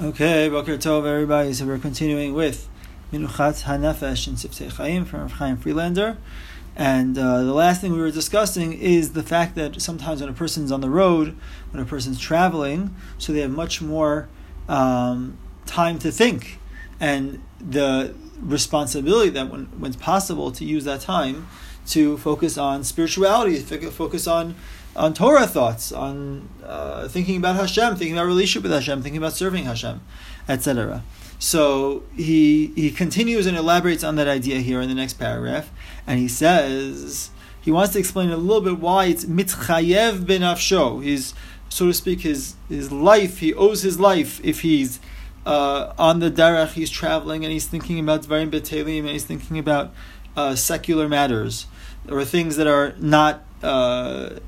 Okay, Boker Tov, everybody. So we're continuing with Minuchat Hanefesh and Siftei Chaim from Chaim Friedlander. And uh, the last thing we were discussing is the fact that sometimes when a person's on the road, when a person's traveling, so they have much more um, time to think. And the responsibility that when, when it's possible to use that time to focus on spirituality, focus on on Torah thoughts, on uh, thinking about Hashem, thinking about relationship with Hashem, thinking about serving Hashem, etc. So he he continues and elaborates on that idea here in the next paragraph, and he says he wants to explain a little bit why it's mitchayev ben afsho. His so to speak, his his life. He owes his life if he's uh, on the derech, he's traveling and he's thinking about dvarim betelim, and he's thinking about uh, secular matters or things that are not. Uh,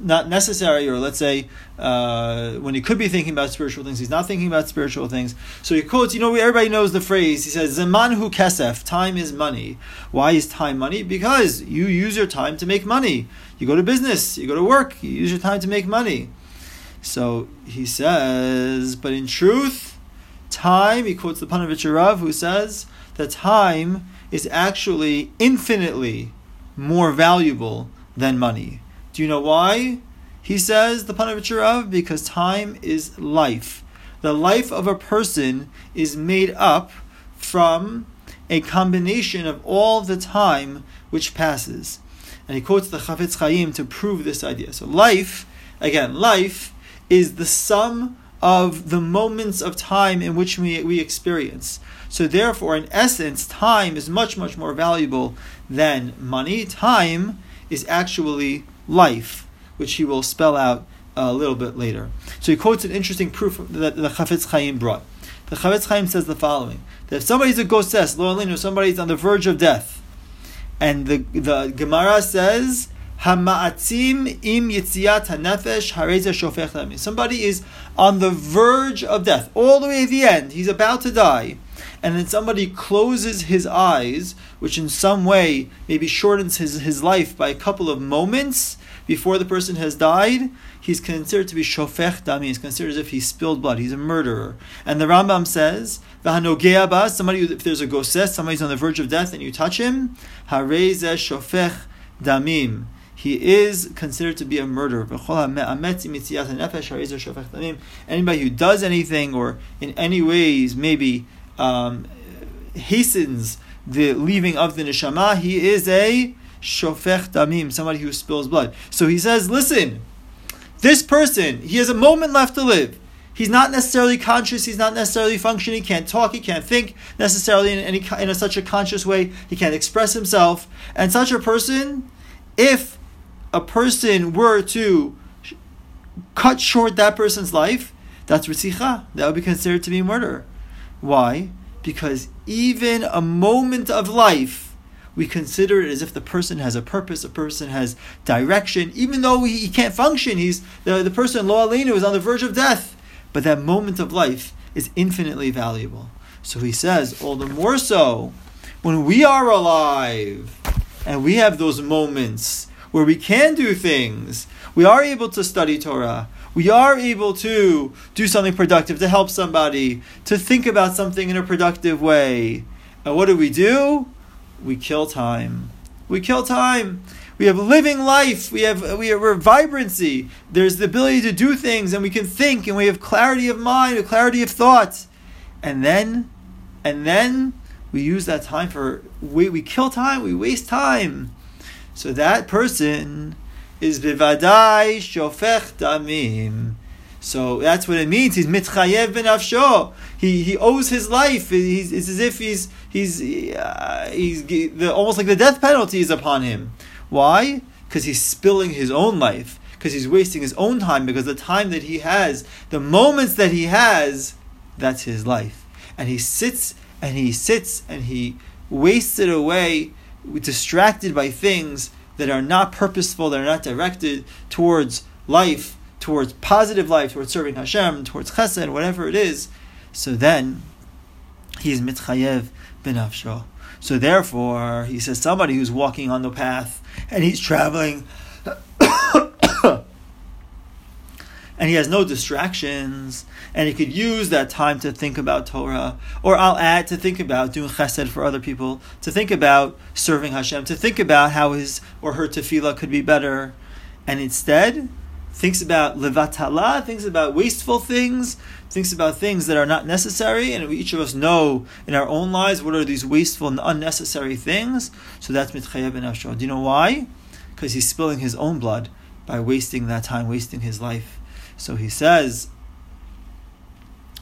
not necessary, or let's say uh, when he could be thinking about spiritual things, he's not thinking about spiritual things. So he quotes, you know, everybody knows the phrase. He says, "Zaman hu kesef." Time is money. Why is time money? Because you use your time to make money. You go to business, you go to work, you use your time to make money. So he says, but in truth, time. He quotes the Ponevitch Rav, who says that time is actually infinitely more valuable than money. Do you know why? He says, the Ponevitch because time is life. The life of a person is made up from a combination of all the time which passes. And he quotes the Chafetz Chaim to prove this idea. So life, again, life is the sum of the moments of time in which we, we experience. So therefore, in essence, time is much, much more valuable than money. Time is actually life, which he will spell out a little bit later. So he quotes an interesting proof that the Chafetz Chaim brought. The Chafetz Chaim says the following: that if somebody's a or somebody's on the verge of death, and the the Gemara says. Hama'atzim im yitziat hanefesh hareza shofech Somebody is on the verge of death, all the way at the end. He's about to die and then somebody closes his eyes, which in some way maybe shortens his, his life by a couple of moments before the person has died, he's considered to be shofech dami. He's considered as if he spilled blood. He's a murderer. And the Rambam says. Somebody, if there's a goses, somebody's on the verge of death, and you touch him, hareze shofech damim he is considered to be a murderer. Anybody who does anything or in any ways maybe um, hastens the leaving of the neshama, he is a shofech damim, somebody who spills blood. So he says, listen, this person, he has a moment left to live. He's not necessarily conscious. He's not necessarily functioning. He can't talk. He can't think necessarily in any in a, such a conscious way. He can't express himself. And such a person, if a person were to cut short that person's life, that's ritzicha. That would be considered to be murder. Why? Because even a moment of life, we consider it as if the person has a purpose, a person has direction, even though he, can't function. He's the, the person, Lo Alenu, is on the verge of death. But that moment of life is infinitely valuable. So he says, all the more so when we are alive and we have those moments where we can do things, we are able to study Torah, we are able to do something productive, to help somebody, to think about something in a productive way. And what do we do? We kill time. We kill time. We have living life. We have we have vibrancy. There's the ability to do things, and we can think, and we have clarity of mind, clarity of thought. And then, and then we use that time for we we kill time. We waste time. So that person is bivadai shofech damim. So that's what it means. He's mitchayev ben afsho. He he owes his life. He's, it's as if he's he's uh, he's the, almost like the death penalty is upon him. Why? Because he's spilling his own life. Because he's wasting his own time. Because the time that he has, the moments that he has, that's his life. And he sits and he sits and he wastes it away, distracted by things that are not purposeful, that are not directed towards life, towards positive life, towards serving Hashem, towards chesed, whatever it is, so then he is mitchayev benafsho. So therefore, he says somebody who's walking on the path and he's traveling and he has no distractions, and he could use that time to think about Torah, or I'll add to think about doing chesed for other people, to think about serving Hashem, to think about how his or her tefillah could be better, and instead thinks about levatala, thinks about wasteful things, thinks about things that are not necessary, and we, each of us know in our own lives what are these wasteful and unnecessary things. So that's mitchayev ben Do you know why? Because he's spilling his own blood by wasting that time, wasting his life. So he says,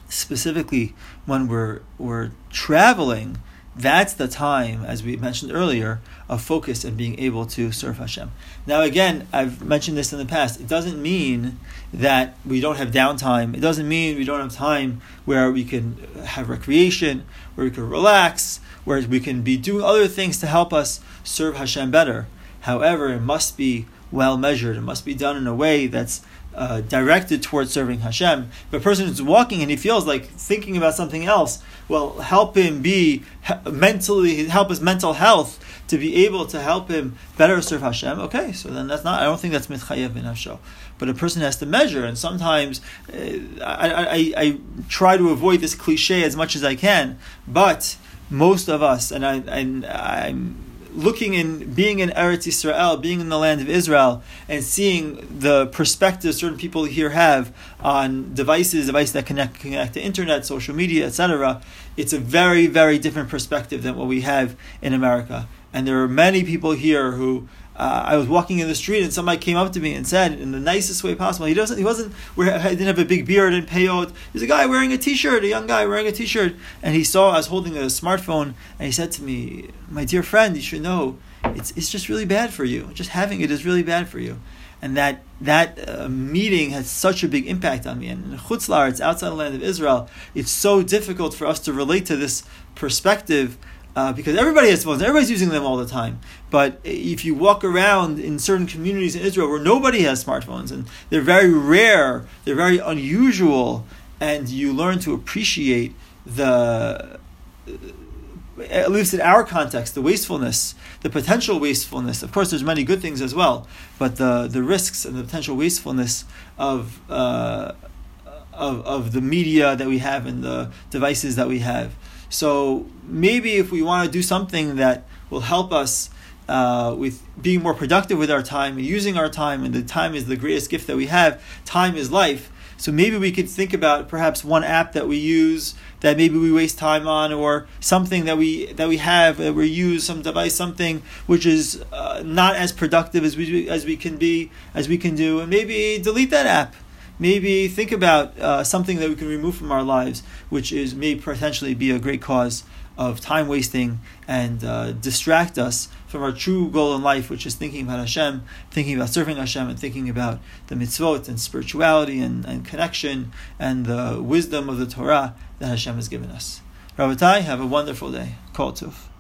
specifically when we're we're traveling, that's the time, as we mentioned earlier, of focus and being able to serve Hashem. Now, again, I've mentioned this in the past. It doesn't mean that we don't have downtime. It doesn't mean we don't have time where we can have recreation, where we can relax, where we can be doing other things to help us serve Hashem better. However, it must be well measured. It must be done in a way that's uh, directed towards serving Hashem. If a person is walking and he feels like thinking about something else, well, help him be mentally, help his mental health to be able to help him better serve Hashem. Okay, so then that's not, I don't think that's mitchayev in Hashem. But a person has to measure, and sometimes uh, I, I, I try to avoid this cliche as much as I can, but most of us, and I, and I'm looking in being in Eretz Israel, being in the land of Israel, and seeing the perspective certain people here have on devices, devices that connect connect to internet, social media, etc. It's a very, very different perspective than what we have in America. And there are many people here who uh, I was walking in the street and somebody came up to me and said in the nicest way possible. He doesn't. He wasn't. He didn't have a big beard and payot. He's a guy wearing a t-shirt, a young guy wearing a t-shirt, and he saw I was holding a smartphone, and he said to me, "My dear friend, you should know it's it's just really bad for you. Just having it is really bad for you." And that that uh, meeting had such a big impact on me. And in Chutz La'aretz, it's outside the land of Israel. It's so difficult for us to relate to this perspective uh, because everybody has phones, everybody's using them all the time. But if you walk around in certain communities in Israel where nobody has smartphones and they're very rare, they're very unusual, and you learn to appreciate the, at least in our context, the wastefulness, the potential wastefulness. Of course, there's many good things as well, but the, the risks and the potential wastefulness of, uh, of, of the media that we have and the devices that we have. So maybe if we want to do something that will help us uh, with being more productive with our time and using our time, and the time is the greatest gift that we have. Time is life. So maybe we could think about perhaps one app that we use that maybe we waste time on, or something that we that we have that we use some device, something which is uh, not as productive as we as we can be as we can do, and maybe delete that app maybe think about uh, something that we can remove from our lives, which is may potentially be a great cause of time wasting and uh, distract us from our true goal in life, which is thinking about Hashem, thinking about serving Hashem, and thinking about the mitzvot and spirituality and, and connection and the wisdom of the Torah that Hashem has given us. Rabbatai, have a wonderful day. Kol Tov.